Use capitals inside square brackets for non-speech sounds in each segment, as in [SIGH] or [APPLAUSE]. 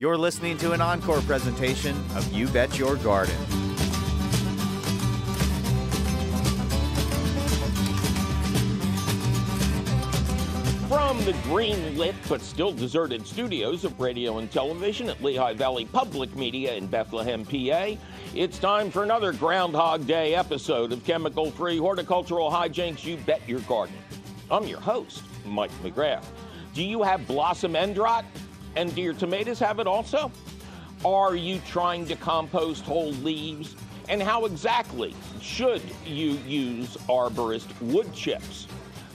You're listening to an encore presentation of You Bet Your Garden. From the green lit but still deserted studios of radio and television at Lehigh Valley Public Media in Bethlehem, PA, it's time for another Groundhog Day episode of Chemical Free Horticultural Hijinks You Bet Your Garden. I'm your host, Mike McGrath. Do you have blossom end rot? And do your tomatoes have it also? Are you trying to compost whole leaves? And how exactly should you use arborist wood chips?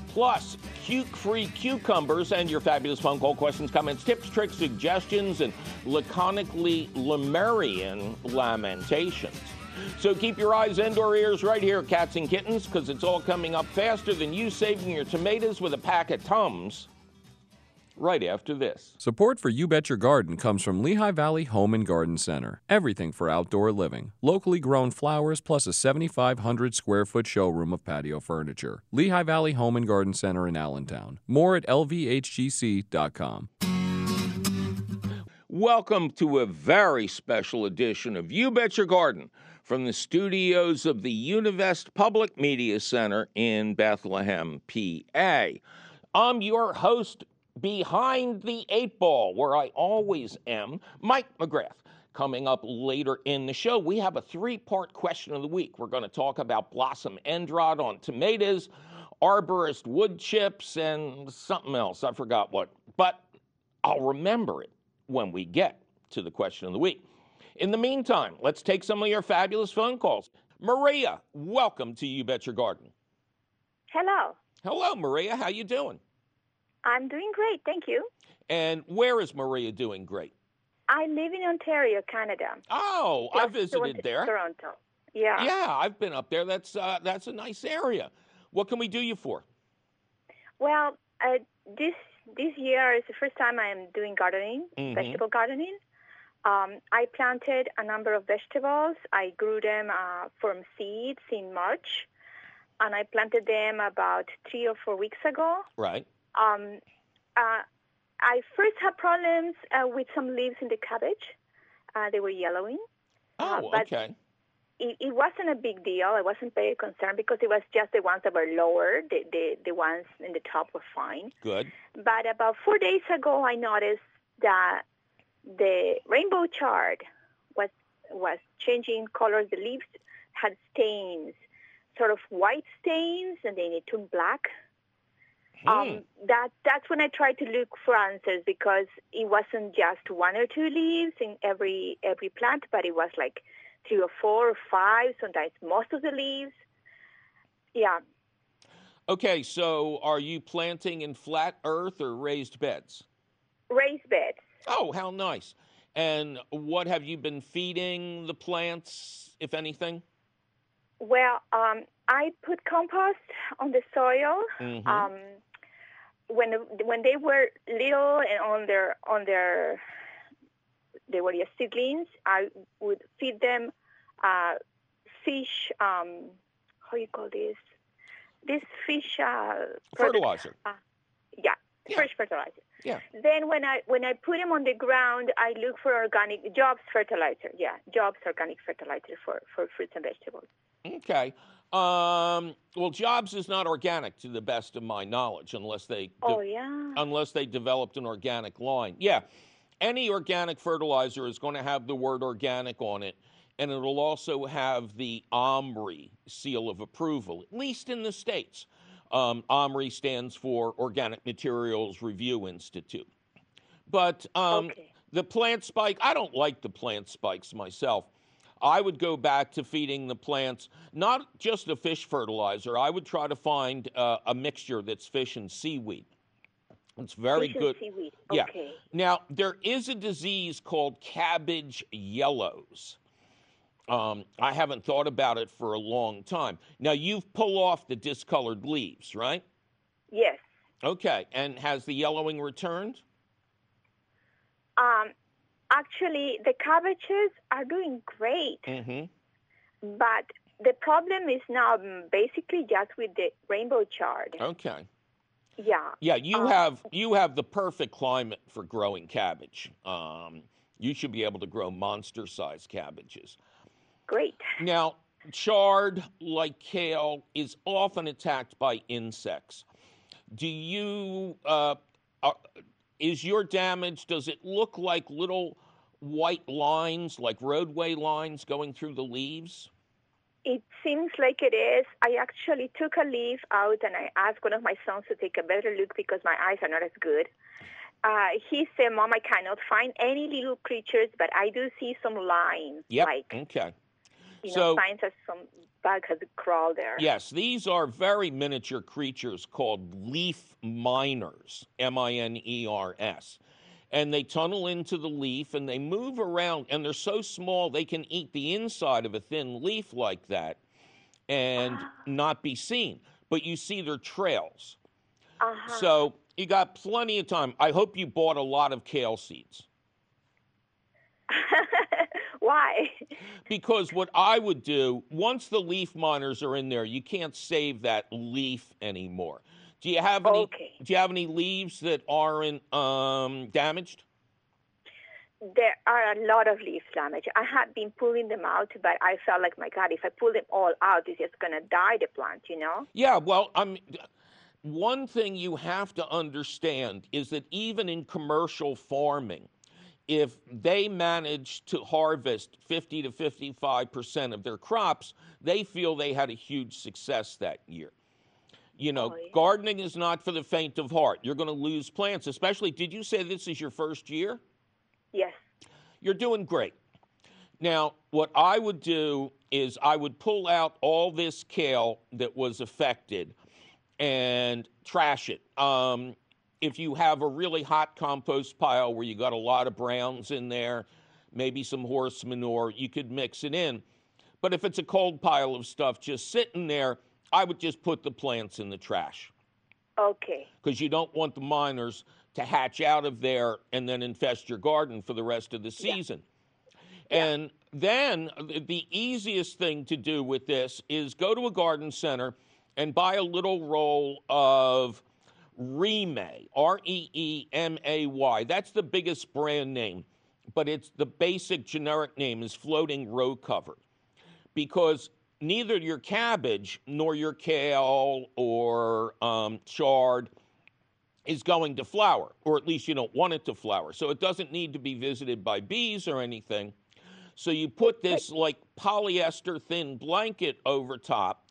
Plus, cuke-free cucumbers and your fabulous phone call questions, comments, tips, tricks, suggestions, and laconically Lemurian lamentations. So keep your eyes and or ears right here, cats and kittens, because it's all coming up faster than you saving your tomatoes with a pack of Tums right after this. Support for You Bet Your Garden comes from Lehigh Valley Home and Garden Center. Everything for outdoor living. Locally grown flowers plus a 7,500 square foot showroom of patio furniture. Lehigh Valley Home and Garden Center in Allentown. More at lvhgc.com. Welcome to a very special edition of You Bet Your Garden from the studios of the Univest Public Media Center in Bethlehem, PA. I'm your host, behind the eight ball, where I always am, Mike McGrath. Coming up later in the show, we have a three part question of the week. We're going to talk about blossom end rot on tomatoes, arborist wood chips, and something else. I forgot what, but I'll remember it when we get to the question of the week. In the meantime, let's take some of your fabulous phone calls. Maria, welcome to You Bet Your Garden. Hello. Hello, Maria. How you doing? I'm doing great, thank you. And where is Maria doing great? I live in Ontario, Canada. Oh, I visited there. Toronto. Yeah. Yeah, I've been up there. That's uh, that's a nice area. What can we do you for? Well, uh, this this year is the first time I'm doing gardening, Mhm. vegetable gardening. Um, I planted a number of vegetables. I grew them uh, from seeds in March, and I planted them about three or four weeks ago. Right. Um, uh, I first had problems uh, with some leaves in the cabbage. Uh, they were yellowing. Uh, Oh, but okay. It, it wasn't a big deal. I wasn't very concerned because it was just the ones that were lower. The, the, the ones in the top were fine. Good. But about four days ago, I noticed that the rainbow chard was was changing colors. The leaves had stains, sort of white stains, and then it turned black. Hmm. Um, that that's when I tried to look for answers because it wasn't just one or two leaves in every every plant, but it was like three or four or five, sometimes most of the leaves. Yeah, Okay, so are you planting in flat earth or raised beds? raised beds. Oh, how nice. And what have you been feeding the plants, if anything? Well, um, I put compost on the soil. Mhm. Um, when when they were little and on their on their they were just seedlings, I would feed them uh, fish. Um, how you call this? This fish uh, Fertilizer. Yeah, Yeah. fresh fertilizer. Yeah. Then when I when I put them on the ground, I look for organic Jobe's fertilizer. Yeah, Jobe's organic fertilizer for for fruits and vegetables. Okay. Um, well, Jobe's is not organic to the best of my knowledge, unless they de- Oh yeah. unless they developed an organic line. Yeah, any organic fertilizer is going to have the word organic on it, and it'll also have the OMRI seal of approval, at least in the states. Um, OMRI stands for Organic Materials Review Institute. But um, Okay. the plant spike, I don't like the plant spikes myself. I would go back to feeding the plants not just a fish fertilizer. I would try to find uh, a mixture that's fish and seaweed. It's very Fish good. Seaweed. Yeah. Okay. Now, there is a disease called cabbage yellows. Um, I haven't thought about it for a long time. Now, you've pulled off the discolored leaves, right? Yes. Okay. And has the yellowing returned? Um, actually, the cabbages are doing great, Mm-hmm. but the problem is now basically just with the rainbow chard. Okay. Yeah. Yeah, you Um, have you have the perfect climate for growing cabbage. Um, you should be able to grow monster sized cabbages. Great. Now, chard, like kale, is often attacked by insects. Do you, uh, are, is your damage, does it look like little white lines, like roadway lines going through the leaves? It seems like it is. I actually took a leaf out and I asked one of my sons to take a better look because my eyes are not as good. Uh, he said, Mom, I cannot find any little creatures, but I do see some lines. Yep. Like, okay. You So- that some bug has crawled there. Yes, these are very miniature creatures called leaf miners, M I N E R S. And they tunnel into the leaf and they move around, and they're so small they can eat the inside of a thin leaf like that and [GASPS] not be seen. But you see their trails. Uh-huh. So you got plenty of time. I hope you bought a lot of kale seeds. [LAUGHS] Why? Because what I would do, once the leaf miners are in there, you can't save that leaf anymore. Do you have any? Okay. Do you have any leaves that aren't um, damaged? There are a lot of leaves damage. I have been pulling them out, but I felt like, my God, if I pull them all out, it's just going to die, the plant, you know? Yeah. Well, I'm. One thing you have to understand is that even in commercial farming, if they manage to harvest 50 to 55 percent of their crops, they feel they had a huge success that year. You know, Oh, yeah. gardening is not for the faint of heart. You're going to lose plants, especially. Did you say this is your first year? Yes. You're doing great. Now, what I would do is I would pull out all this kale that was affected and trash it. Um, if you have a really hot compost pile where you got a lot of browns in there, maybe some horse manure, you could mix it in. But if it's a cold pile of stuff just sitting there, I would just put the plants in the trash Okay. because you don't want the miners to hatch out of there and then infest your garden for the rest of the season. And then the easiest thing to do with this is go to a garden center and buy a little roll of Reemay, R E E M A Y. That's the biggest brand name, but it's the basic generic name is floating row cover because neither your cabbage nor your kale or um, chard is going to flower, or at least you don't want it to flower. So it doesn't need to be visited by bees or anything. So you put this like polyester thin blanket over top,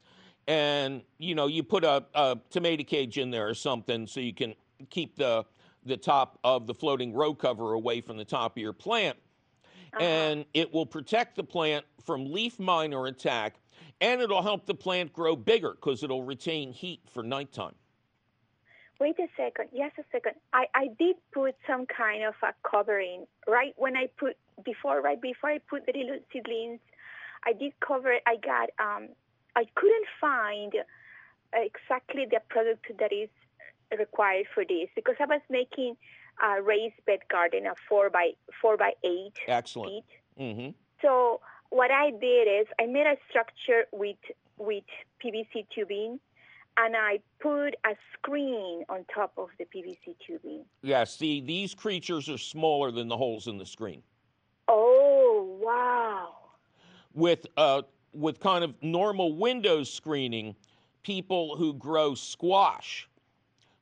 and you know you put a, a tomato cage in there or something so you can keep the the top of the floating row cover away from the top of your plant and it will protect the plant from leaf miner attack and it'll help the plant grow bigger because it'll retain heat for nighttime. Wait a second. Yes, a second. I, I did put some kind of a covering right when I put before right before I put the little seedlings. I did cover. it. I got. Um, I couldn't find exactly the product that is required for this because I was making a raised bed garden a four by four by eight Excellent. feet. hmm So what I did is I made a structure with with PVC tubing, and I put a screen on top of the PVC tubing. Yeah, see, these creatures are smaller than the holes in the screen. Oh wow! With uh, with kind of normal window screening, people who grow squash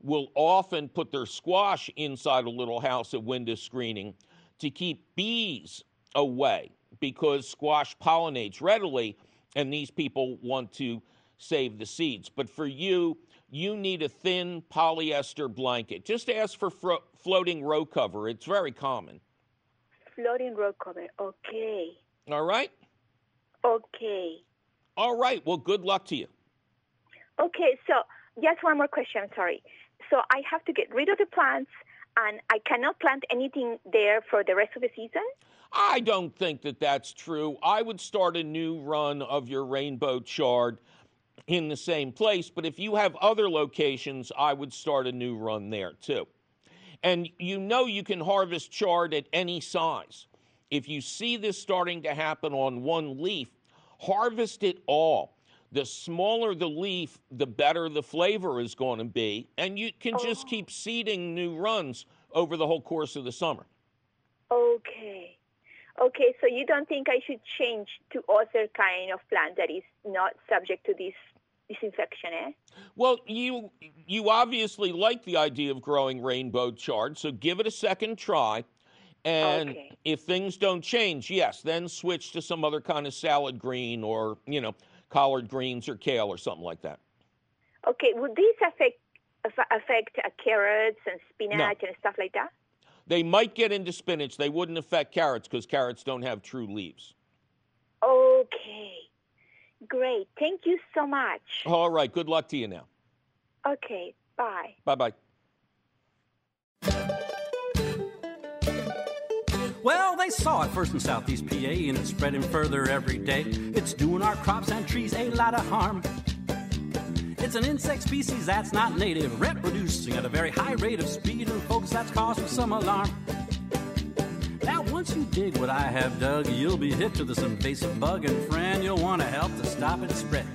will often put their squash inside a little house of window screening to keep bees away because squash pollinates readily and these people want to save the seeds. But for you, you need a thin polyester blanket. Just ask for fro- floating row cover. It's very common. Floating row cover. Okay. All right? Okay. All right. Well, good luck to you. Okay. So just one more question. Sorry. So I have to get rid of the plants, and I cannot plant anything there for the rest of the season. I don't think that that's true. I would start a new run of your rainbow chard in the same place, but if you have other locations, I would start a new run there too. And you know you can harvest chard at any size. If you see this starting to happen on one leaf, harvest it all. The smaller the leaf, the better the flavor is going to be, and you can just keep seeding new runs over the whole course of the summer. Okay. Okay, so you don't think I should change to other kind of plant that is not subject to this disinfection, eh? Well, you you obviously like the idea of growing rainbow chard, so give it a second try. And Okay. if things don't change, yes, then switch to some other kind of salad green or, you know, collard greens or kale or something like that. Okay, would these affect affect uh, carrots and spinach and stuff like that? They might get into spinach. They wouldn't affect carrots because carrots don't have true leaves. Okay. Great. Thank you so much. All right. Good luck to you now. Okay. Bye. Bye bye. They saw it first in Southeast PA, and it's spreading further every day. It's doing our crops and trees a lot of harm. It's an insect species that's not native, reproducing at a very high rate of speed, and folks, that's cause for some alarm. Now, once you dig what I have dug, you'll be hit to this invasive bug, and friend, you'll want to help to stop its spread.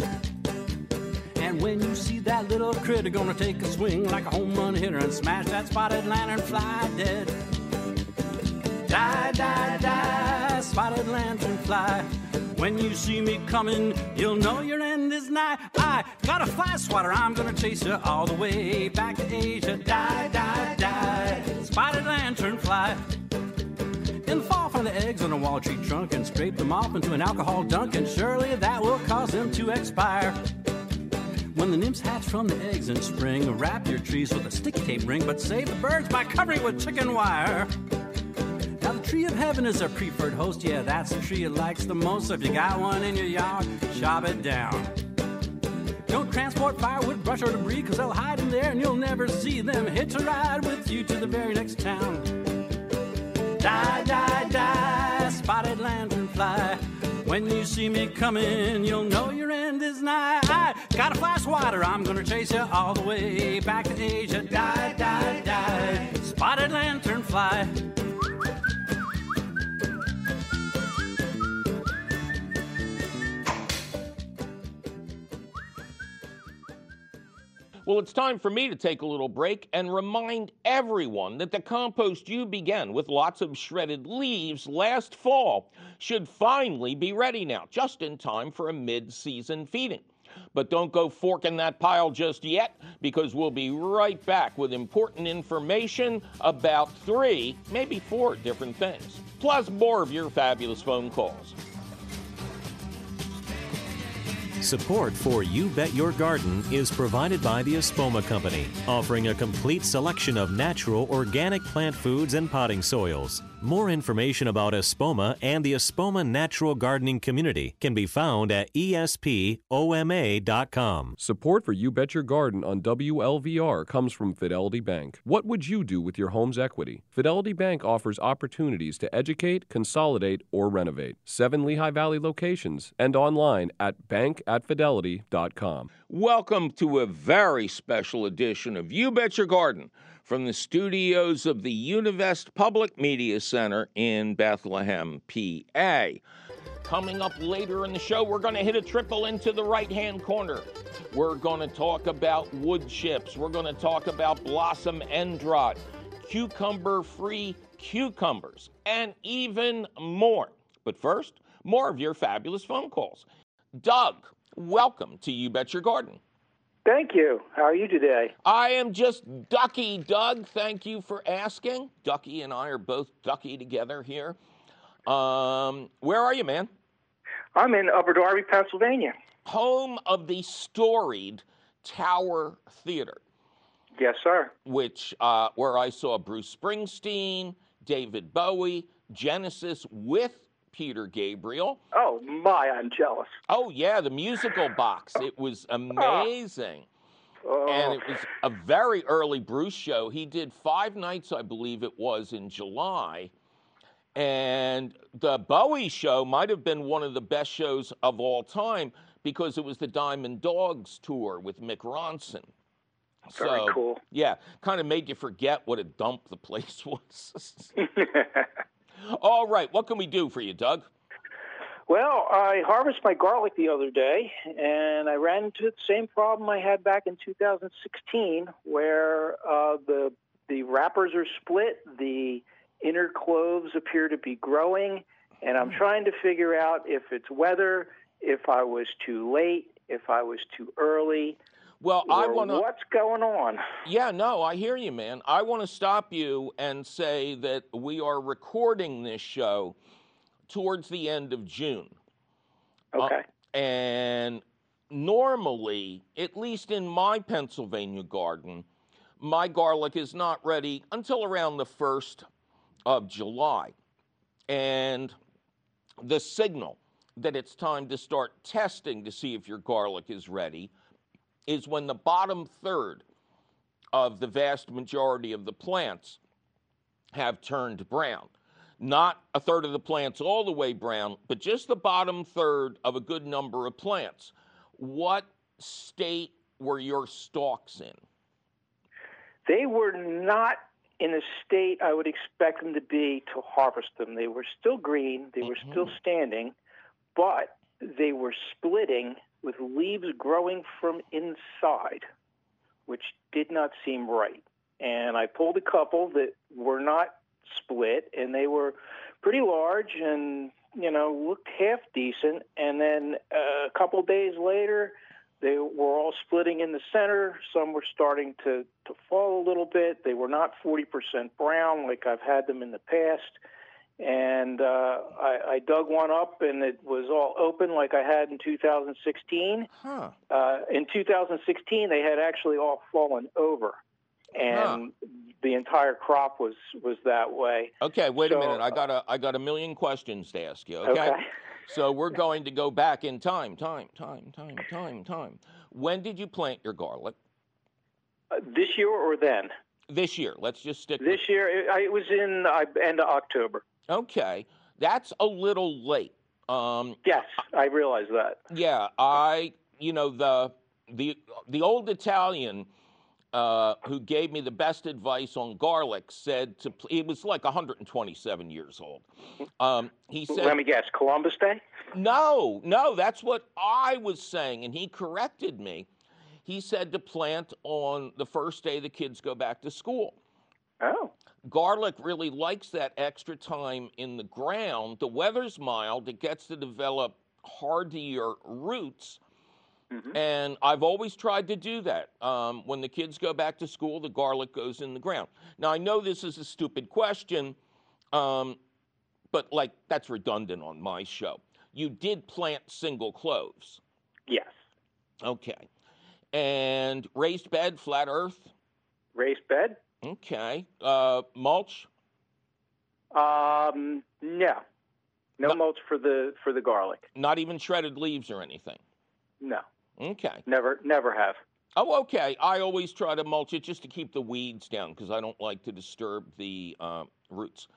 And when you see that little critter gonna take a swing like a home run hitter and smash that spotted lanternfly dead. Die, die, die, spotted lanternfly. When you see me coming, you'll know your end is nigh. I got a fly swatter, I'm gonna chase you all the way back to Asia. Die, die, die, spotted lanternfly. In the fall, find the eggs on a wall tree trunk and scrape them off into an alcohol dunk, and surely that will cause them to expire. When the nymphs hatch from the eggs in spring, wrap your trees with a sticky tape ring, but save the birds by covering with chicken wire. Tree of heaven is our preferred host. Yeah, that's the tree it likes the most. So if you got one in your yard, chop it down. Don't transport firewood, brush, or debris, cause they'll hide in there and you'll never see them. Hitch a ride with you to the very next town. Die, die, die, spotted lanternfly. When you see me coming, you'll know your end is nigh. I got a fly swatter, I'm gonna chase you all the way back to Asia. Die, die, die, spotted lanternfly. Well, it's time for me to take a little break and remind everyone that the compost you began with lots of shredded leaves last fall should finally be ready now, just in time for a mid season feeding. But don't go forking that pile just yet because we'll be right back with important information about three, maybe four different things, plus more of your fabulous phone calls. Support for You Bet Your Garden is provided by the Espoma Company, offering a complete selection of natural organic plant foods and potting soils. More information about Espoma and the Espoma Natural Gardening Community can be found at espoma.com. Support for You Bet Your Garden on WLVR comes from Fidelity Bank. What would you do with your home's equity? Fidelity Bank offers opportunities to educate, consolidate, or renovate. Seven Lehigh Valley locations and online at bankatfidelity.com. Welcome to a very special edition of You Bet Your Garden from the studios of the Univest Public Media Center in Bethlehem, PA. Coming up later in the show, we're going to hit a triple into the right hand corner. We're going to talk about wood chips. We're going to talk about blossom end rot, cucumber free cucumbers, and even more. But first, more of your fabulous phone calls. Doug, welcome to You Bet Your Garden. Thank you. How are you today? I am just Ducky, Doug. Thank you for asking. Ducky and I are both Ducky together here. Um, where are you, man? I'm in Upper Darby, Pennsylvania. Home of the storied Tower Theater, Yes, sir. which uh, where I saw Bruce Springsteen, David Bowie, Genesis with Peter Gabriel. Oh my, I'm jealous. Oh yeah, the musical box. It was [GASPS] ah. amazing. Oh, and it oh. was a very early Bruce show. He did five nights, I believe it was, in July. And the Bowie show might have been one of the best shows of all time because it was the Diamond Dogs tour with Mick Ronson. Very so, cool. Yeah, kind of made you forget what a dump the place [LAUGHS] was. [LAUGHS] all right, what can we do for you, Doug? well, I harvested my garlic the other day, and I ran into the same problem I had back in 2016, where uh, the the wrappers are split, the inner cloves appear to be growing, and I'm trying to figure out if it's weather, if I was too late, if I was too early. Well, I want to. What's going on? Yeah, no, I hear you, man. I want to stop you and say that we are recording this show towards the end of June. Uh, Okay. and normally, at least in my Pennsylvania garden, my garlic is not ready until around the 1st of July. And the signal that it's time to start testing to see if your garlic is ready is when the bottom third of the vast majority of the plants have turned brown. Not a third of the plants all the way brown, but just the bottom third of a good number of plants. What state were your stalks in? They were not in a state I would expect them to be to harvest them. They were still green, they were mm-hmm. still standing, but they were splitting with leaves growing from inside, which did not seem right. And I pulled a couple that were not split, and they were pretty large and you know looked half decent. And then uh, a couple days later, they were all splitting in the center. Some were starting to, to fall a little bit. They were not 40% brown like I've had them in the past. And uh, I, I dug one up, and it was all open like I had in 2016. Huh. Uh, in 2016, they had actually all fallen over, and the entire crop was was that way. Okay, wait a minute. I got a I got a million questions to ask you. Okay. So we're going to go back in time, time, time, time, time, time. When did you plant your garlic? Uh, this year or then? This year. Let's just stick with This year, it, I- it was in uh, end of October. Okay, that's a little late. Um, Yes, I realize that. yeah, I, you know, the the the old Italian uh, who gave me the best advice on garlic said to. He was like 127 years old. Um, he said, Let me guess, Columbus Day. "No, no, that's what I was saying," and he corrected me. He said to plant on the first day the kids go back to school. Oh, garlic really likes that extra time in the ground. The weather's mild, it gets to develop hardier roots. And I've always tried to do that. Um, when the kids go back to school, the garlic goes in the ground. Now, I know this is a stupid question, um, but like that's redundant on my show. You did plant single cloves. yes. Okay. And raised bed, flat earth. Raised bed. Okay. Uh, mulch. Um, no, no mulch for the for the garlic. Not even shredded leaves or anything. No, Okay. never, never have. Oh, okay. I always try to mulch it just to keep the weeds down because I don't like to disturb the uh, roots.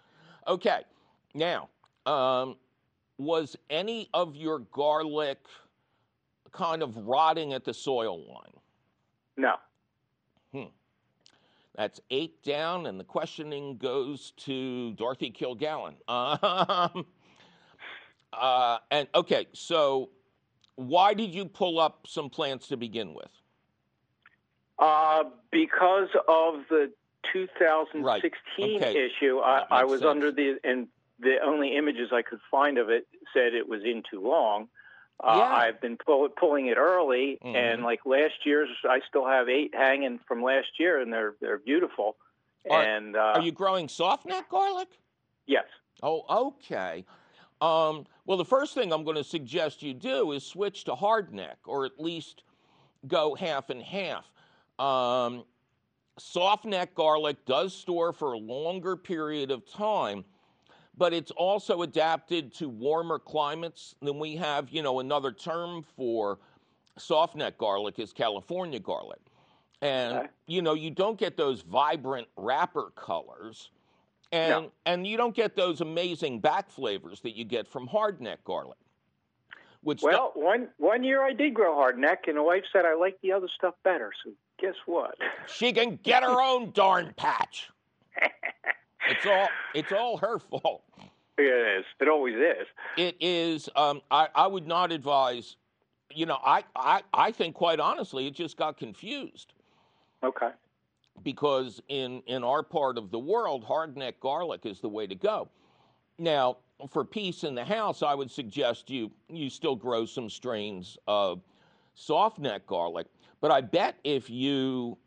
Okay. Now, um, was any of your garlic kind of rotting at the soil line? No. That's eight down, and the questioning goes to Dorothy Kilgallen. [LAUGHS] Um, uh, and okay, so why did you pull up some plants to begin with? Uh, because of the 2016 Okay. issue, I, I was sense. under the and the only images I could find of it said it was in too long. Uh, Yeah. I've been pull, pulling it early, Mhm. and like last year's, I still have eight hanging from last year, and they're they're beautiful. Are- and uh, Are you growing soft neck garlic? yes, Oh, okay. Um, well, the first thing I'm going to suggest you do is switch to hard neck, or at least go half and half. Um, soft neck garlic does store for a longer period of time, but it's also adapted to warmer climates than we have. You know, another term for soft neck garlic is California garlic. And, Okay. you know, you don't get those vibrant wrapper colors. And, No. and you don't get those amazing back flavors that you get from hard neck garlic. Which do- Well, one one year I did grow hard neck, and the wife said I like the other stuff better. So guess what? she can get her [LAUGHS] own darn patch. [LAUGHS] It's all it's all her fault. It is. It always is. It is. Um, I I would not advise. You know, I, I I think quite honestly, it just got confused. Okay. because in, in our part of the world, hardneck garlic is the way to go. Now, for peace in the house, I would suggest you you still grow some strains of softneck garlic. But I bet if you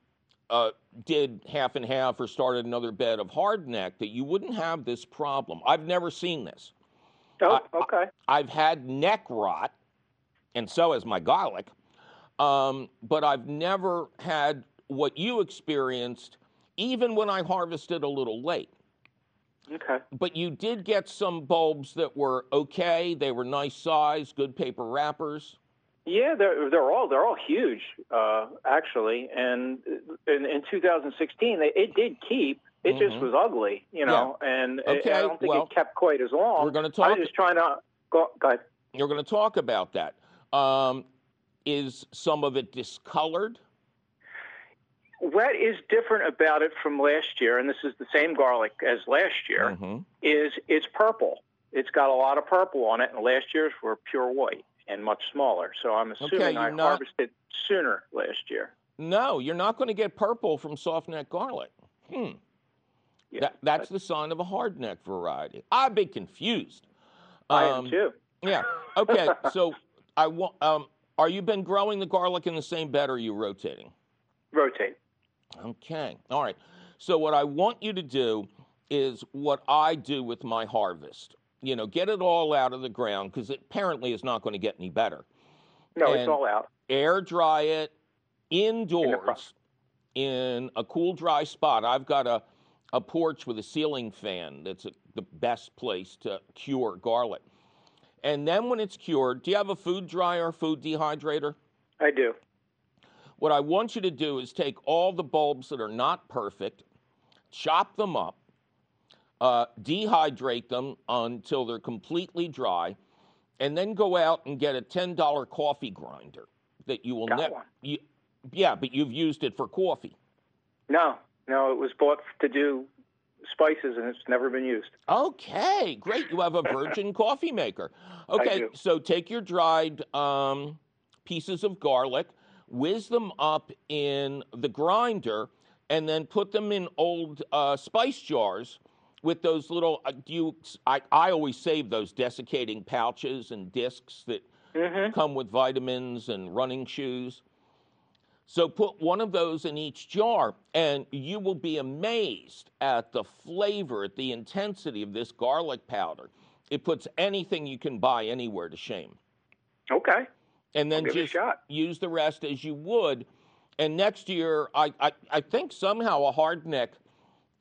uh, did half and half or started another bed of hardneck, that you wouldn't have this problem. I've never seen this. Oh, okay. I, have had neck rot, and so has my garlic, um, but I've never had what you experienced, even when I harvested a little late. Okay. But you did get some bulbs that were okay. They were nice size, good paper wrappers. Yeah, they're they're all they're all huge, uh, actually. And in, in 2016, they, it did keep. It mm-hmm. just was ugly, you know. Yeah. And okay. I don't think well, it kept quite as long. We're going to talk. I was just trying to go. Go ahead. You're going to talk about that. Um, is some of it discolored? What is different about it from last year, and this is the same garlic as last year, mm-hmm. is it's purple. It's got a lot of purple on it, and last year's were pure white and much smaller. So I'm assuming okay, I not... harvested sooner last year. No, you're not going to get purple from softneck garlic. Hmm. Yeah, that, that's the sign of a hardneck variety. I'd be confused. I am um, too. Yeah. Okay. so I want. Um, are you been growing the garlic in the same bed, or are you rotating? Rotate. Okay. All right. So what I want you to do is what I do with my harvest. You know, get it all out of the ground because it apparently is not going to get any better. No, and it's all out. Air dry it indoors in, in, a cool, dry spot. I've got a, a porch with a ceiling fan that's a, the best place to cure garlic. And then when it's cured, do you have a food dryer, food dehydrator? I do. What I want you to do is take all the bulbs that are not perfect, chop them up, uh, dehydrate them until they're completely dry, and then go out and get a $10 coffee grinder that you will never. Yeah, but you've used it for coffee. No, no, it was bought to do spices and it's never been used. Okay, great. You have a virgin [LAUGHS] coffee maker. Okay, so take your dried um, pieces of garlic, whiz them up in the grinder, and then put them in old uh, spice jars with those little. Uh, do you? I, I always save those desiccating pouches and discs that mm-hmm. come with vitamins and running shoes. So put one of those in each jar, and you will be amazed at the flavor, at the intensity of this garlic powder. It puts anything you can buy anywhere to shame. Okay and then just use the rest as you would. And next year, I, I, I think somehow a hard hardneck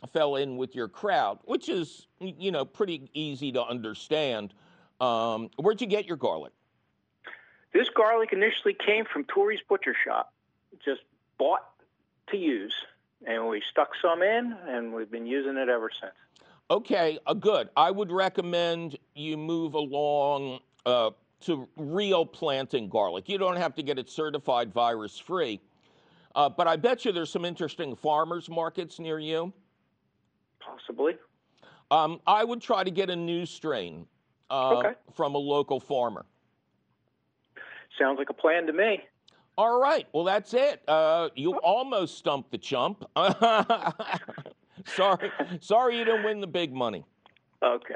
fell in with your crowd, which is you know pretty easy to understand. Um, where'd you get your garlic? This garlic initially came from Tori's Butcher Shop, just bought to use, and we stuck some in, and we've been using it ever since. Okay, uh, good. I would recommend you move along. Uh, to real planting garlic. You don't have to get it certified virus free. Uh, but I bet you there's some interesting farmers markets near you. Possibly. Um, I would try to get a new strain uh, okay. from a local farmer. Sounds like a plan to me. All right. Well, that's it. Uh, you oh. almost stumped the chump. [LAUGHS] sorry, sorry you didn't win the big money. Okay.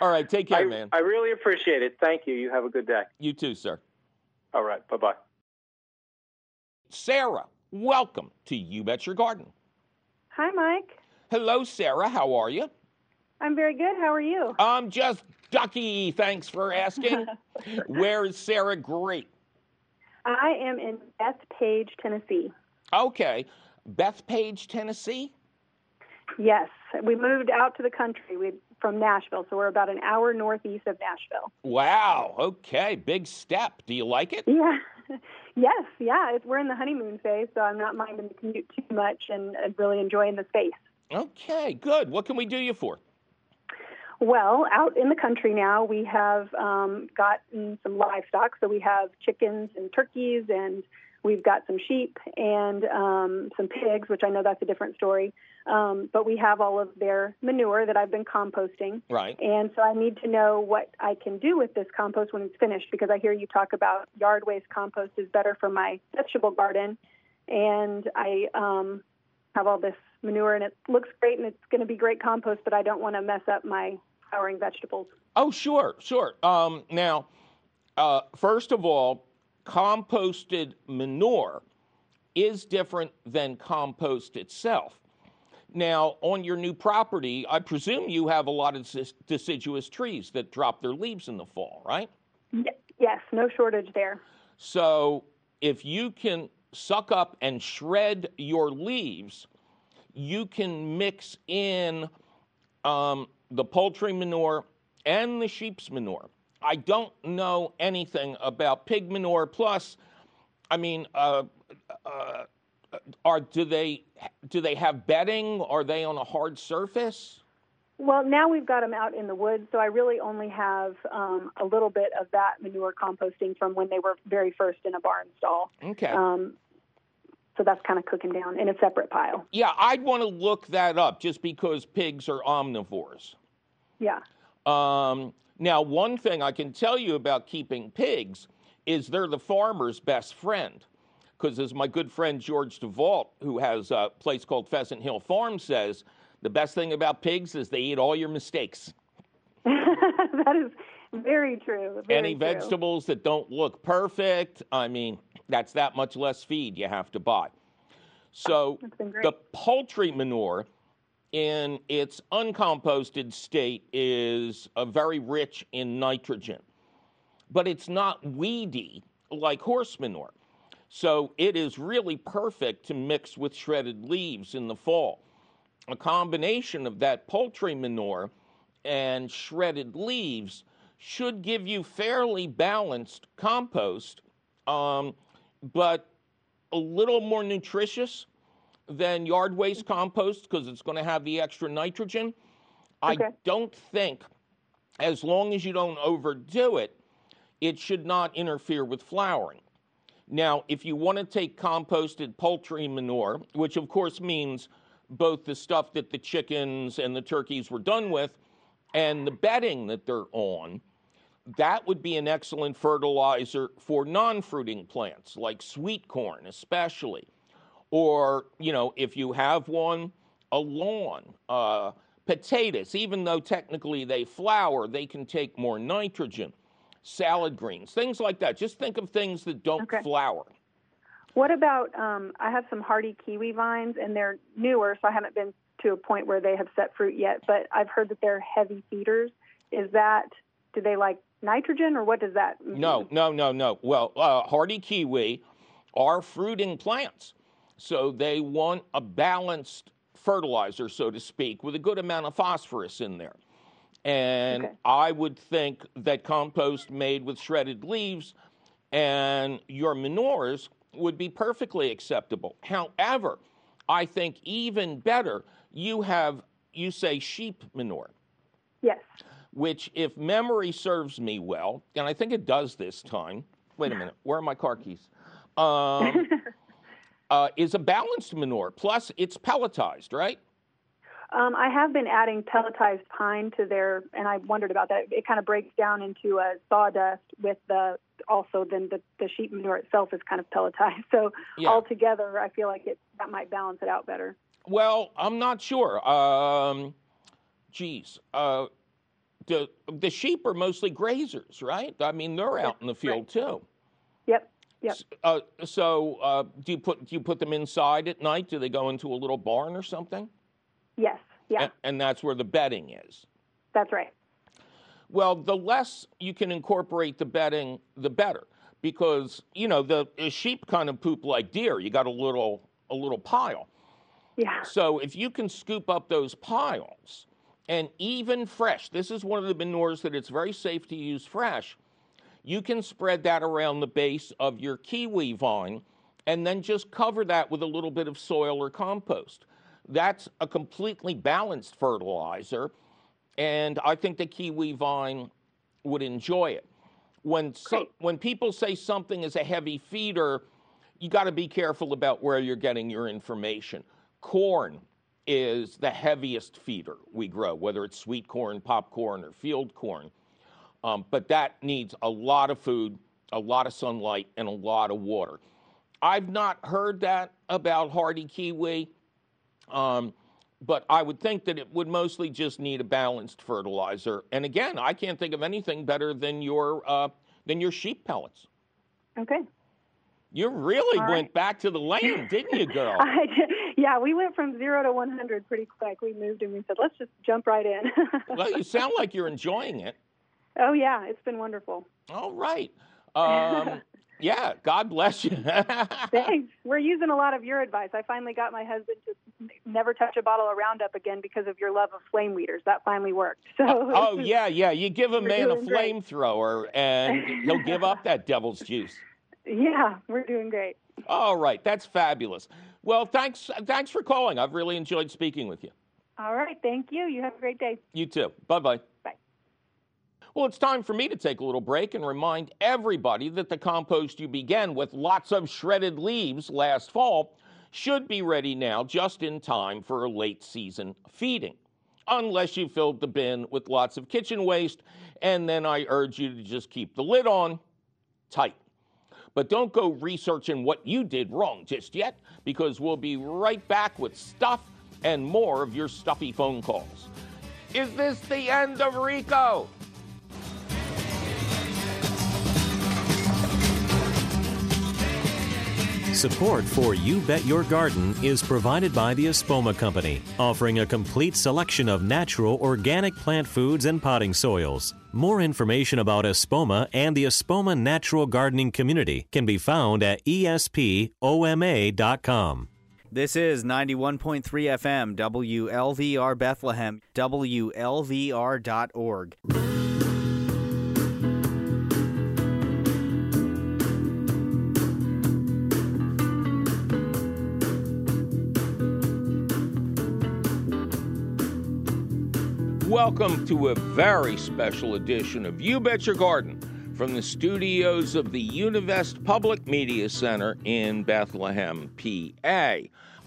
All right. Take care, I, man. I really appreciate it. Thank you. You have a good day. You too, sir. All right. Bye bye. Sarah, welcome to You Bet Your Garden. Hi, Mike. Hello, Sarah. How are you? I'm very good. How are you? I'm just ducky. Thanks for asking. [LAUGHS] Where is Sarah Great? I am in Bethpage, Tennessee. Okay. Bethpage, Tennessee? Yes. We moved out to the country. We from Nashville, so we're about an hour northeast of Nashville. Wow. Okay, big step. Do you like it? Yeah. [LAUGHS] yes. Yeah. It's, we're in the honeymoon phase, so I'm not minding the commute too much and, and really enjoying the space. Okay. Good. What can we do you for? Well, out in the country now, we have um, gotten some livestock. So we have chickens and turkeys, and we've got some sheep and um, some pigs, which I know that's a different story. Um, but we have all of their manure that I've been composting. Right. And so I need to know what I can do with this compost when it's finished because I hear you talk about yard waste compost is better for my vegetable garden. And I um, have all this manure, and it looks great, and it's going to be great compost. But I don't want to mess up my flowering vegetables. Oh, sure, sure. Um, now, uh, first of all, composted manure is different than compost itself. Now, on your new property, I presume you have a lot of deciduous trees that drop their leaves in the fall, right? Yes, no shortage there. So, if you can suck up and shred your leaves, you can mix in um, the poultry manure and the sheep's manure. I don't know anything about pig manure. Plus, I mean, uh, uh, are do they do they have bedding? Are they on a hard surface? Well, now we've got them out in the woods, so I really only have um, a little bit of that manure composting from when they were very first in a barn stall. Okay. Um, so that's kind of cooking down in a separate pile. Yeah, I'd want to look that up just because pigs are omnivores. Yeah. Um, now, one thing I can tell you about keeping pigs is they're the farmer's best friend because as my good friend George DeVault, who has a place called Pheasant Hill Farm, says, the best thing about pigs is they eat all your mistakes. [LAUGHS] that is very true. Very Any true. vegetables that don't look perfect, I mean, that's that much less feed you have to buy. So the poultry manure in its uncomposted state is uh, very rich in nitrogen, but it's not weedy like horse manure. So it is really perfect to mix with shredded leaves in the fall. A combination of that poultry manure and shredded leaves should give you fairly balanced compost, um, but a little more nutritious than yard waste mm-hmm. compost because it's going to have the extra nitrogen. Okay. I don't think, as long as you don't overdo it, it should not interfere with flowering. Now, if you want to take composted poultry manure, which of course means both the stuff that the chickens and the turkeys were done with and the bedding that they're on, that would be an excellent fertilizer for non fruiting plants like sweet corn, especially. Or, you know, if you have one, a lawn, uh, potatoes, even though technically they flower, they can take more nitrogen salad greens, things like that. Just think of things that don't Okay. flower. What about? Um, I have some hardy kiwi vines, and they're newer, so I haven't been to a point where they have set fruit yet. But I've heard that they're heavy feeders. Is that? Do they like nitrogen, or what does that? mean? No, no, no, no. Well, uh, hardy kiwi are fruiting plants, so they want a balanced fertilizer, so to speak, with a good amount of phosphorus in there. And Okay. I would think that compost made with shredded leaves and your manures would be perfectly acceptable. However, I think even better, you have, you say sheep manure. Yes. Which, if memory serves me well, and I think it does this time. Wait a minute, where are my car keys? Um, [LAUGHS] uh, is a balanced manure. Plus, it's pelletized, right? Um, I have been adding pelletized pine to their, and I wondered about that. It kind of breaks down into a sawdust with the also then the, the sheep manure itself is kind of pelletized. [LAUGHS] So Yeah. altogether, I feel like it that might balance it out better. Well, I'm not sure. Um, geez, uh, the the sheep are mostly grazers, right? I mean, they're out in the field too. Yep. Yep. Uh, so, uh, do you put do you put them inside at night? Do they go into a little barn or something? Yes. Yeah. And, and that's where the bedding is. That's right. Well, the less you can incorporate the bedding, the better, because you know the, the sheep kind of poop like deer. You got a little a little pile. Yeah. So if you can scoop up those piles, and even fresh, this is one of the manures that it's very safe to use fresh. You can spread that around the base of your kiwi vine, and then just cover that with a little bit of soil or compost. That's a completely balanced fertilizer and I think the kiwi vine would enjoy it. When so, when people say something is a heavy feeder, you got to be careful about where you're getting your information. Corn is the heaviest feeder we grow, whether it's sweet corn, popcorn, or field corn. Um, but that needs a lot of food, a lot of sunlight, and a lot of water. I've not heard that about hardy kiwi. Um, but I would think that it would mostly just need a balanced fertilizer. And again, I can't think of anything better than your uh, than your sheep pellets. Okay. You really All went back to the lane, didn't you, [LAUGHS] girl? I did- yeah, we went from zero to 100 pretty quick. We moved and we said, let's just jump right in. [LAUGHS] well, you sound like you're enjoying it. oh, yeah, it's been wonderful. All right. Um, [LAUGHS] yeah, God bless you. [LAUGHS] Thanks. We're using a lot of your advice. I finally got my husband to never touch a bottle of Roundup again because of your love of flame weeders. That finally worked. So oh, yeah, yeah. You give a man a flamethrower and he'll give up that devil's juice. yeah, we're doing great. All right, that's fabulous. Well, thanks thanks for calling. I've really enjoyed speaking with you. All right, thank you. You have a great day. You too. Bye-bye. Bye. Well, it's time for me to take a little break and remind everybody that the compost you began with lots of shredded leaves last fall should be ready now just in time for a late season feeding. Unless you filled the bin with lots of kitchen waste, and then I urge you to just keep the lid on tight. But don't go researching what you did wrong just yet, because we'll be right back with stuff and more of your stuffy phone calls. Is this the end of Rico? Support for You Bet Your Garden is provided by the Espoma Company, offering a complete selection of natural organic plant foods and potting soils. More information about Espoma and the Espoma Natural Gardening Community can be found at espoma.com. This is 91.3 FM, WLVR Bethlehem, WLVR.org. Welcome to a very special edition of You Bet Your Garden from the studios of the Univest Public Media Center in Bethlehem, PA.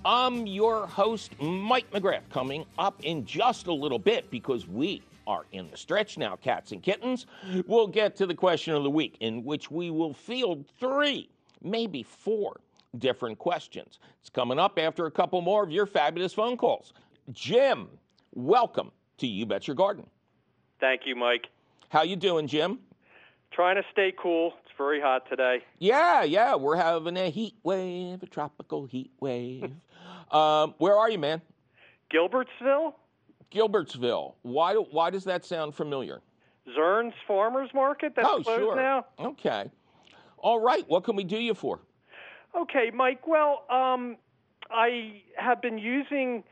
I'm your host, Mike McGrath, coming up in just a little bit because we are in the stretch now, cats and kittens. We'll get to the question of the week, in which we will field three, maybe four different questions. It's coming up after a couple more of your fabulous phone calls. Jim, welcome to You Bet Your Garden. Thank you, Mike. How you doing, Jim? Trying to stay cool. It's very hot today. Yeah, yeah, we're having a heat wave, a tropical heat wave. [LAUGHS] um, where are you, man? Gilbertsville, Gilbertsville. Why why does that sound familiar? Zern's Farmers Market. That's oh, closed sure. now. Okay. All right. What can we do you for? Okay, Mike. Well, um, I have been using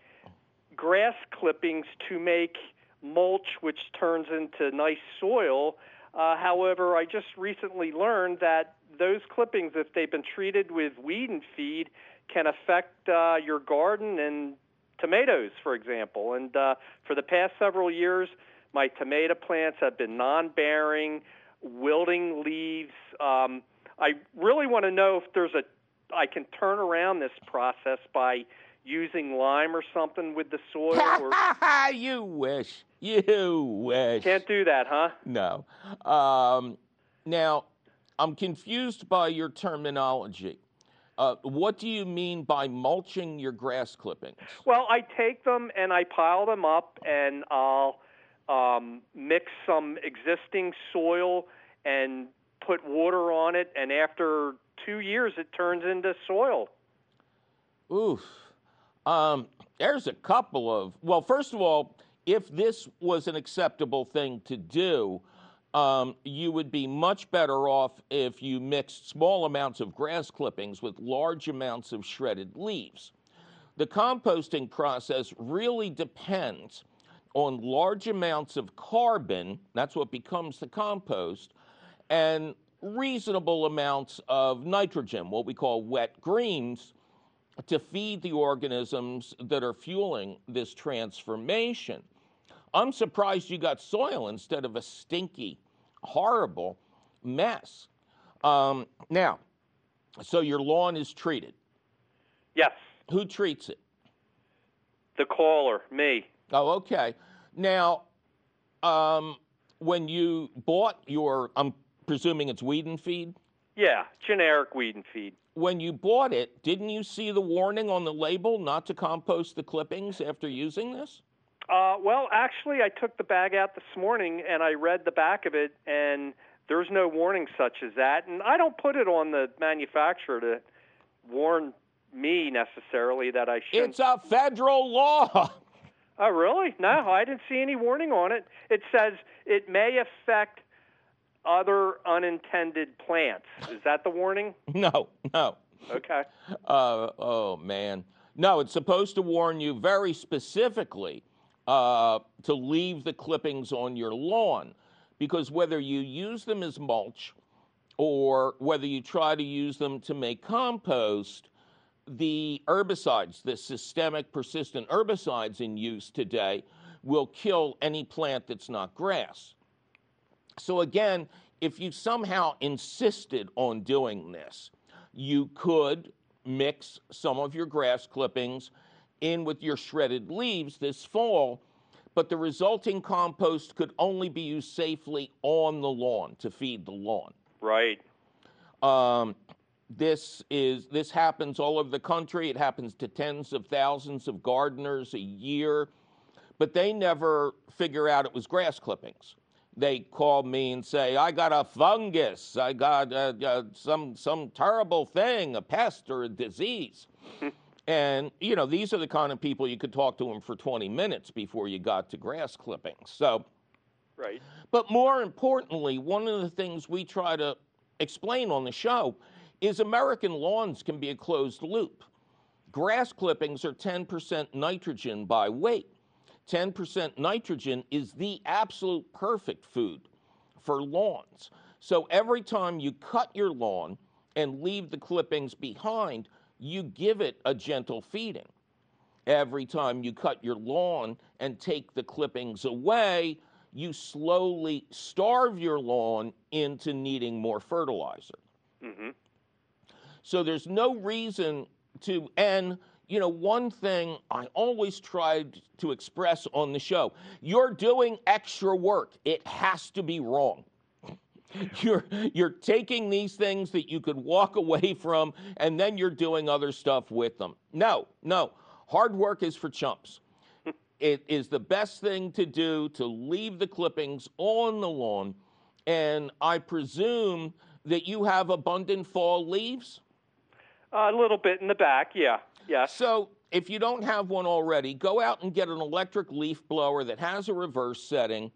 grass clippings to make mulch, which turns into nice soil. Uh, however, I just recently learned that those clippings, if they've been treated with weed and feed, can affect uh, your garden and tomatoes, for example. And uh, for the past several years, my tomato plants have been non-bearing, wilting leaves. Um, I really want to know if there's a I can turn around this process by using lime or something with the soil. [LAUGHS] Or you wish. You wish. can't do that, huh? No. Um, now, I'm confused by your terminology. Uh, what do you mean by mulching your grass clippings? Well, I take them and I pile them up, and I'll um, mix some existing soil and put water on it, and after two years, it turns into soil. Oof. Um, there's a couple of. Well, first of all, if this was an acceptable thing to do, um, you would be much better off if you mixed small amounts of grass clippings with large amounts of shredded leaves. The composting process really depends on large amounts of carbon, that's what becomes the compost, and reasonable amounts of nitrogen, what we call wet greens, to feed the organisms that are fueling this transformation. I'm surprised you got soil instead of a stinky, horrible mess. Um, now, so your lawn is treated. Yes, Who treats it? the caller, me. Oh, okay. Now, um, when you bought your, I'm presuming it's weed and feed. Yeah, generic weed and feed. When you bought it, didn't you see the warning on the label not to compost the clippings after using this? Uh, well, actually, I took the bag out this morning and I read the back of it, and there's no warning such as that. And I don't put it on the manufacturer to warn me necessarily that I shouldn't. It's a federal law. [LAUGHS] Oh, really? No, I didn't see any warning on it. It says it may affect other unintended plants. Is that the warning? [LAUGHS] No, no. Okay. Uh, oh, man. No, it's supposed to warn you very specifically uh, to leave the clippings on your lawn because whether you use them as mulch or whether you try to use them to make compost, the herbicides, the systemic persistent herbicides in use today, will kill any plant that's not grass. So, again, if you somehow insisted on doing this, you could mix some of your grass clippings in with your shredded leaves this fall, but the resulting compost could only be used safely on the lawn to feed the lawn. Right. Um, this is this happens all over the country. It happens to tens of thousands of gardeners a year, but they never figure out it was grass clippings. They call me and say, "I got a fungus. I got uh, uh, some some terrible thing, a pest or a disease." and you know, these are the kind of people you could talk to them for 20 minutes before you got to grass clippings. So, right. But more importantly, one of the things we try to explain on the show is American lawns can be a closed loop. Grass clippings are 10% nitrogen by weight. 10% nitrogen is the absolute perfect food for lawns. So every time you cut your lawn and leave the clippings behind, you give it a gentle feeding. Every time you cut your lawn and take the clippings away, you slowly starve your lawn into needing more fertilizer. Mm-hmm. So there's no reason to, and you know, one thing I always tried to express on the show you're doing extra work. It has to be wrong. [LAUGHS] You're, you're taking these things that you could walk away from and then you're doing other stuff with them. No, no. Hard work is for chumps. [LAUGHS] it is the best thing to do to leave the clippings on the lawn. And I presume that you have abundant fall leaves? a little bit in the back, yeah. Yeah. So if you don't have one already, go out and get an electric leaf blower that has a reverse setting.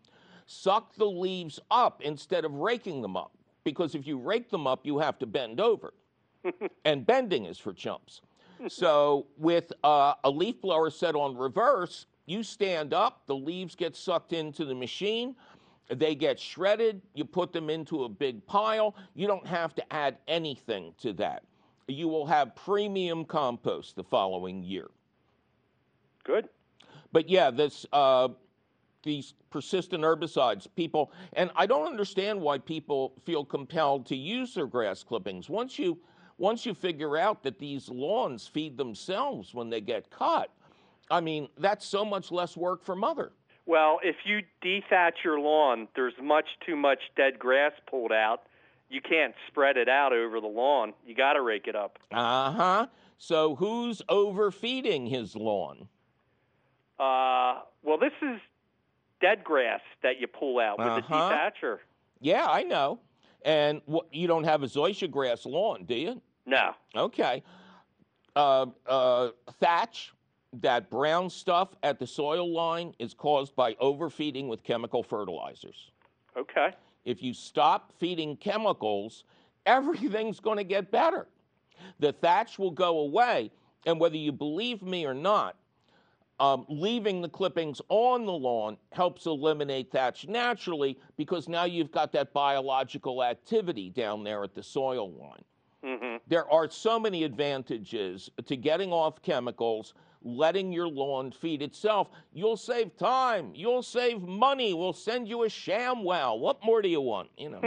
Suck the leaves up instead of raking them up. Because if you rake them up, you have to bend over. [LAUGHS] and bending is for chumps. so with uh, a leaf blower set on reverse, you stand up, the leaves get sucked into the machine. They get shredded. You put them into a big pile. You don't have to add anything to that you will have premium compost the following year. Good. But yeah, this uh, these persistent herbicides, people, and I don't understand why people feel compelled to use their grass clippings. Once you once you figure out that these lawns feed themselves when they get cut, I mean that's so much less work for mother. Well, if you dethatch your lawn, there's much too much dead grass pulled out you can't spread it out over the lawn. You got to rake it up. Uh huh. So who's overfeeding his lawn? Uh, well, this is dead grass that you pull out with uh-huh. a dethatcher. Yeah, I know. And you don't have a zoysia grass lawn, do you? No. Okay. Uh, uh, thatch, that brown stuff at the soil line is caused by overfeeding with chemical fertilizers. Okay if you stop feeding chemicals, [LAUGHS] everything's going to get better. The thatch will go away. And whether you believe me or not, um, leaving the clippings on the lawn helps eliminate thatch naturally because now you've got that biological activity down there at the soil line. Mm-hmm. There are so many advantages to getting off chemicals letting your lawn feed itself. You'll save time. You'll save money. We'll send you a ShamWow. What more do you want? You know.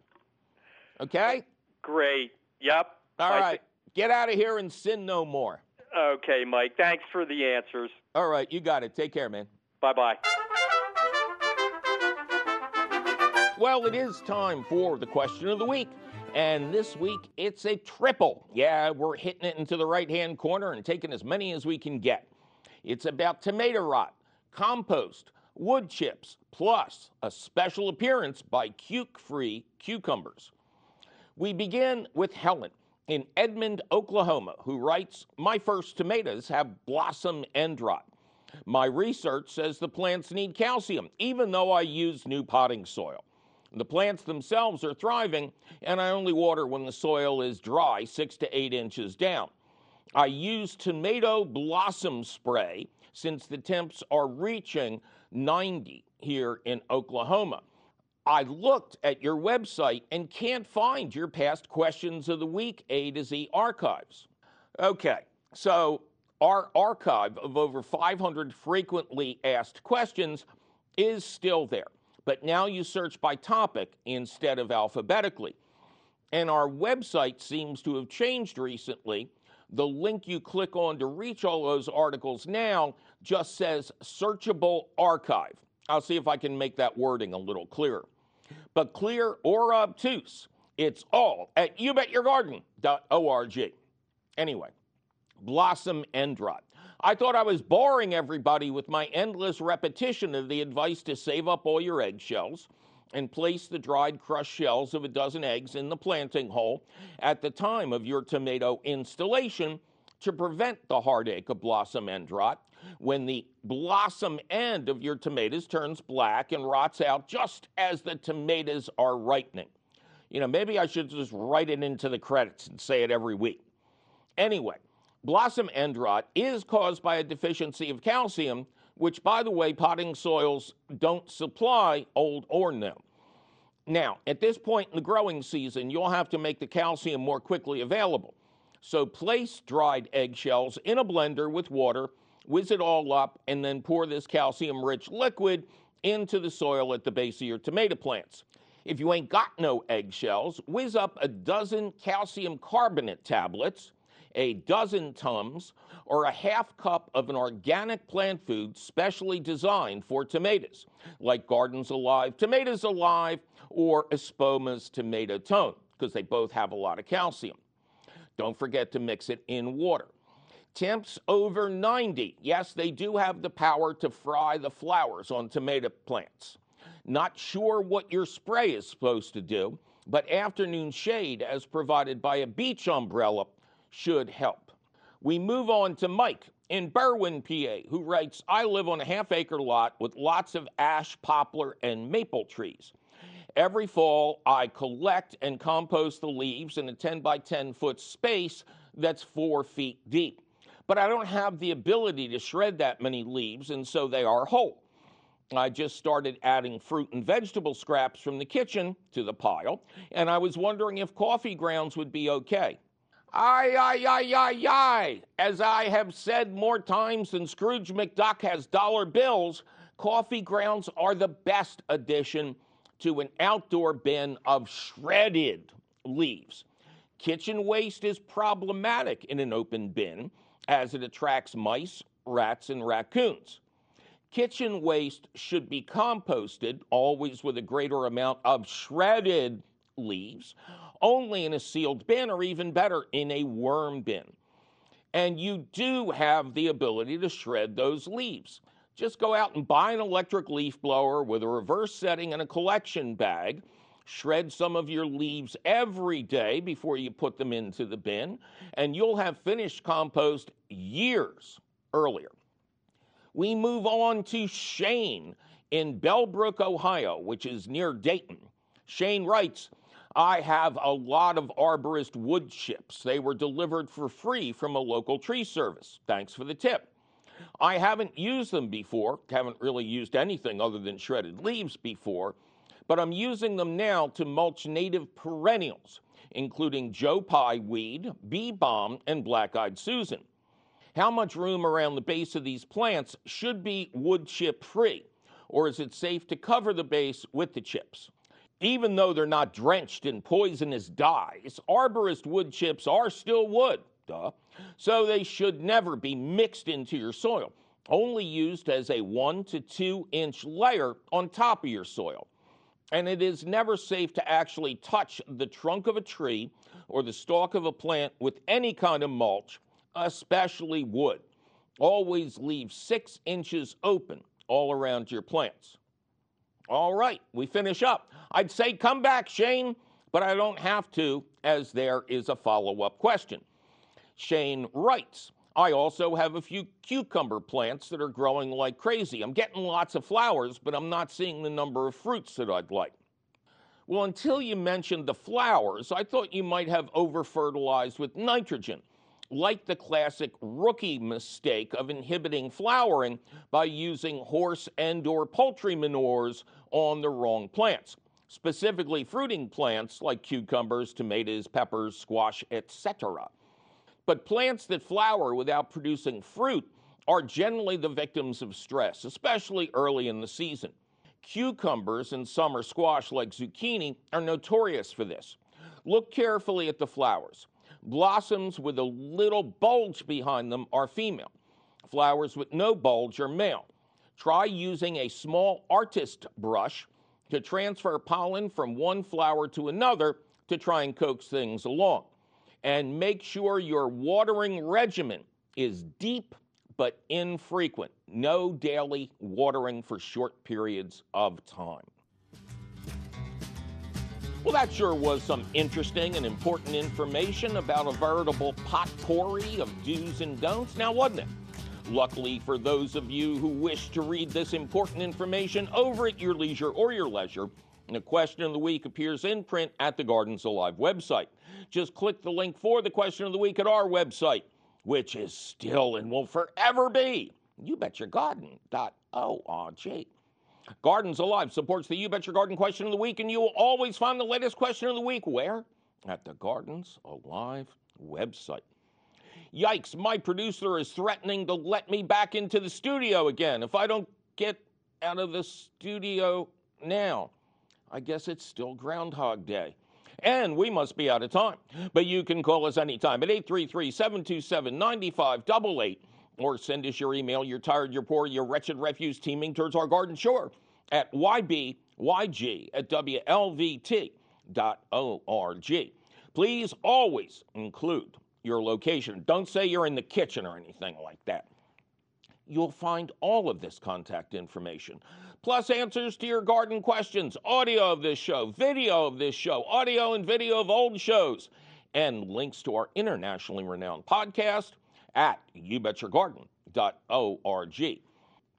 [LAUGHS] okay? Great. Yep. All I right. Th- Get out of here and sin no more. Okay, Mike. Thanks for the answers. All right. You got it. Take care, man. Bye bye. Well, it is time for the question of the week. And this week, it's a triple. Yeah, we're hitting it into the right hand corner and taking as many as we can get. It's about tomato rot, compost, wood chips, plus a special appearance by Cuke Free Cucumbers. We begin with Helen in Edmond, Oklahoma, who writes My first tomatoes have blossom end rot. My research says the plants need calcium, even though I use new potting soil. The plants themselves are thriving, and I only water when the soil is dry, six to eight inches down. I use tomato blossom spray since the temps are reaching 90 here in Oklahoma. I looked at your website and can't find your past questions of the week A to Z archives. Okay, so our archive of over 500 frequently asked questions is still there but now you search by topic instead of alphabetically. And our website seems to have changed recently. The link you click on to reach all those articles now just says searchable archive. I'll see if I can make that wording a little clearer. But clear or obtuse, it's all at youbetyourgarden.org. Anyway, blossom end rot. I thought I was boring everybody with my endless repetition of the advice to save up all your eggshells and place the dried crushed shells of a dozen eggs in the planting hole at the time of your tomato installation to prevent the heartache of blossom end rot when the blossom end of your tomatoes turns black and rots out just as the tomatoes are ripening. You know, maybe I should just write it into the credits and say it every week. Anyway, Blossom end rot is caused by a deficiency of calcium, which, by the way, potting soils don't supply, old or new. Now, at this point in the growing season, you'll have to make the calcium more quickly available. So place dried eggshells in a blender with water, whiz it all up, and then pour this calcium rich liquid into the soil at the base of your tomato plants. If you ain't got no eggshells, whiz up a dozen calcium carbonate tablets a dozen Tums, or a half cup of an organic plant food specially designed for tomatoes, like Gardens Alive Tomatoes Alive or Espoma's Tomato Tone, because they both have a lot of calcium. Don't forget to mix it in water. Temps over 90. Yes, they do have the power to fry the flowers on tomato plants. Not sure what your spray is supposed to do, but afternoon shade, as provided by a beach umbrella, should help. We move on to Mike in Berwyn, PA, who writes I live on a half acre lot with lots of ash, poplar, and maple trees. Every fall, I collect and compost the leaves in a 10 by 10 foot space that's four feet deep. But I don't have the ability to shred that many leaves, and so they are whole. I just started adding fruit and vegetable scraps from the kitchen to the pile, and I was wondering if coffee grounds would be okay. Aye, aye, aye, aye, aye. As I have said more times than Scrooge McDuck has dollar bills, coffee grounds are the best addition to an outdoor bin of shredded leaves. Kitchen waste is problematic in an open bin as it attracts mice, rats, and raccoons. Kitchen waste should be composted, always with a greater amount of shredded leaves, only in a sealed bin, or even better, in a worm bin. And you do have the ability to shred those leaves. Just go out and buy an electric leaf blower with a reverse setting and a collection bag. Shred some of your leaves every day before you put them into the bin, and you'll have finished compost years earlier. We move on to Shane in Bellbrook, Ohio, which is near Dayton. Shane writes, I have a lot of arborist wood chips. They were delivered for free from a local tree service. Thanks for the tip. I haven't used them before, haven't really used anything other than shredded leaves before, but I'm using them now to mulch native perennials, including Joe Pye weed, bee balm, and black eyed Susan. How much room around the base of these plants should be wood chip free, or is it safe to cover the base with the chips? Even though they're not drenched in poisonous dyes, arborist wood chips are still wood, duh. So they should never be mixed into your soil, only used as a one to two inch layer on top of your soil. and it is never safe to actually touch the trunk of a tree or the stalk of a plant with any kind of mulch, especially wood. Always leave six inches open all around your plants. All right, we finish up. I'd say come back, Shane, but I don't have to, as there is a follow up question. Shane writes, I also have a few cucumber plants that are growing like crazy. I'm getting lots of flowers, but I'm not seeing the number of fruits that I'd like. Well, until you mentioned the flowers, I thought you might have over fertilized with nitrogen, like the classic rookie mistake of inhibiting flowering by using horse and or poultry manures on the wrong plants, specifically fruiting plants like cucumbers, tomatoes, peppers, squash, etc. But plants that flower without producing fruit are generally the victims of stress, especially early in the season. Cucumbers and summer squash like zucchini are notorious for this. Look carefully at the flowers. Blossoms with a little bulge behind them are female. Flowers with no bulge are male. Try using a small artist brush to transfer pollen from one flower to another to try and coax things along. And make sure your watering regimen is deep but infrequent. No daily watering for short periods of time. Well, that sure was some interesting and important information about a veritable potpourri of do's and don'ts, now wasn't it? Luckily for those of you who wish to read this important information over at your leisure or your leisure, the question of the week appears in print at the Gardens Alive website. Just click the link for the question of the week at our website, which is still and will forever be you bet your garden dot youbetyourgarden.org. Gardens Alive supports the You Bet Your Garden question of the week, and you will always find the latest question of the week where? At the Gardens Alive website. Yikes, my producer is threatening to let me back into the studio again if I don't get out of the studio now. I guess it's still Groundhog Day. And we must be out of time. But you can call us anytime at 833 727 9588 or send us your email. You're tired, you're poor, you're wretched refuse teeming towards our garden shore at ybyg at wlvt.org. Please always include your location. Don't say you're in the kitchen or anything like that. You'll find all of this contact information, plus answers to your garden questions, audio of this show, video of this show, audio and video of old shows, and links to our internationally renowned podcast at youbetyourgarden.org.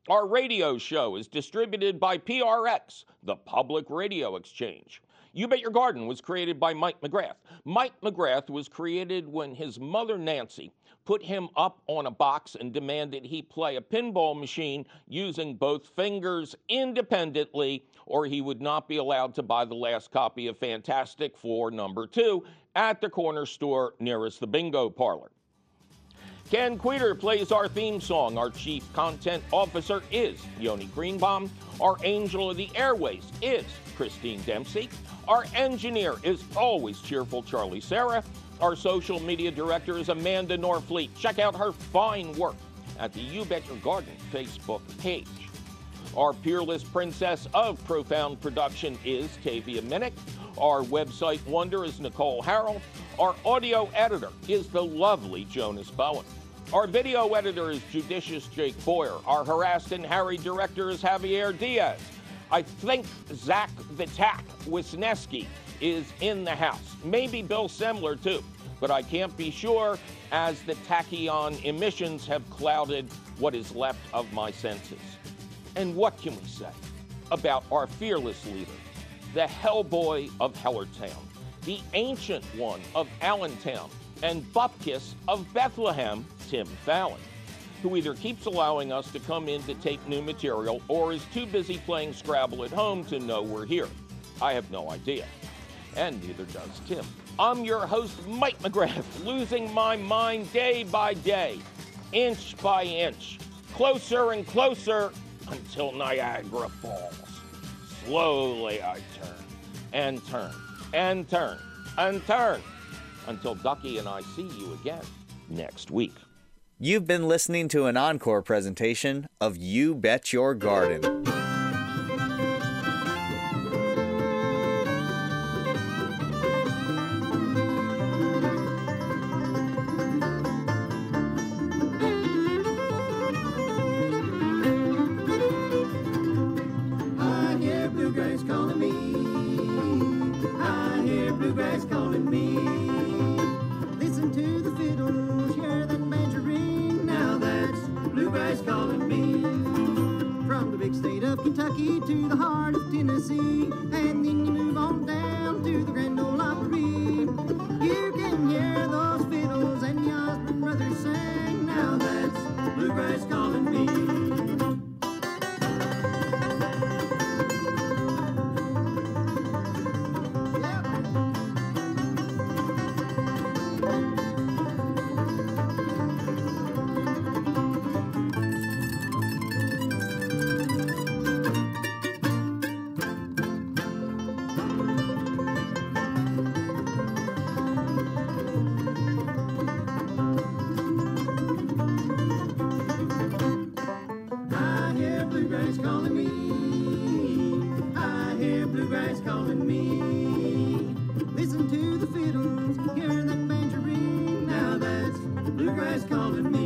Our radio show is distributed by PRX, the Public Radio Exchange. You Bet Your Garden was created by Mike McGrath. Mike McGrath was created when his mother Nancy put him up on a box and demanded he play a pinball machine using both fingers independently, or he would not be allowed to buy the last copy of Fantastic Four number two at the corner store nearest the bingo parlor. Ken Queter plays our theme song. Our chief content officer is Yoni Greenbaum. Our angel of the airways is Christine Dempsey. Our engineer is always cheerful Charlie Sarah. Our social media director is Amanda Norfleet. Check out her fine work at the You Bet Your Garden Facebook page. Our peerless princess of profound production is Tavia Minnick. Our website wonder is Nicole Harrell. Our audio editor is the lovely Jonas Bowen. Our video editor is Judicious Jake Boyer. Our harassed and harried director is Javier Diaz. I think Zach Vitak Wisniewski is in the house. Maybe Bill Semler too, but I can't be sure as the tachyon emissions have clouded what is left of my senses. And what can we say about our fearless leader, the Hellboy of Hellertown, the ancient one of Allentown, and Bupkis of Bethlehem, Tim Fallon? who either keeps allowing us to come in to tape new material or is too busy playing Scrabble at home to know we're here. I have no idea. And neither does Tim. I'm your host, Mike McGrath, [LAUGHS] losing my mind day by day, inch by inch, closer and closer until Niagara Falls. Slowly I turn and turn and turn and turn until Ducky and I see you again next week. You've been listening to an encore presentation of You Bet Your Garden. Grass calling me.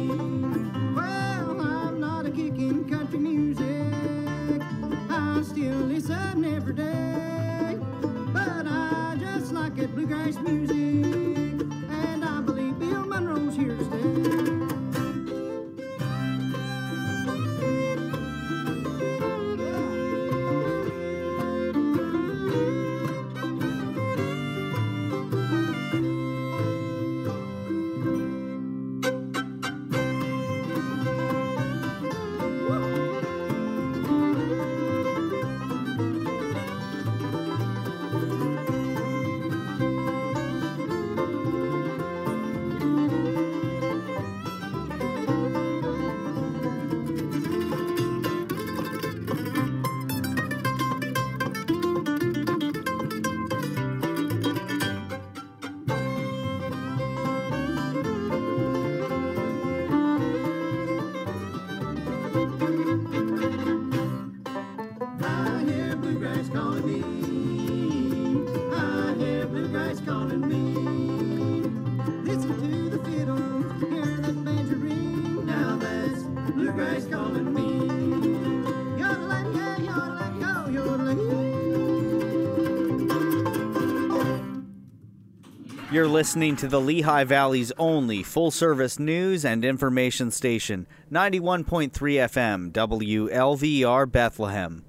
You're listening to the Lehigh Valley's only full service news and information station, 91.3 FM, WLVR Bethlehem.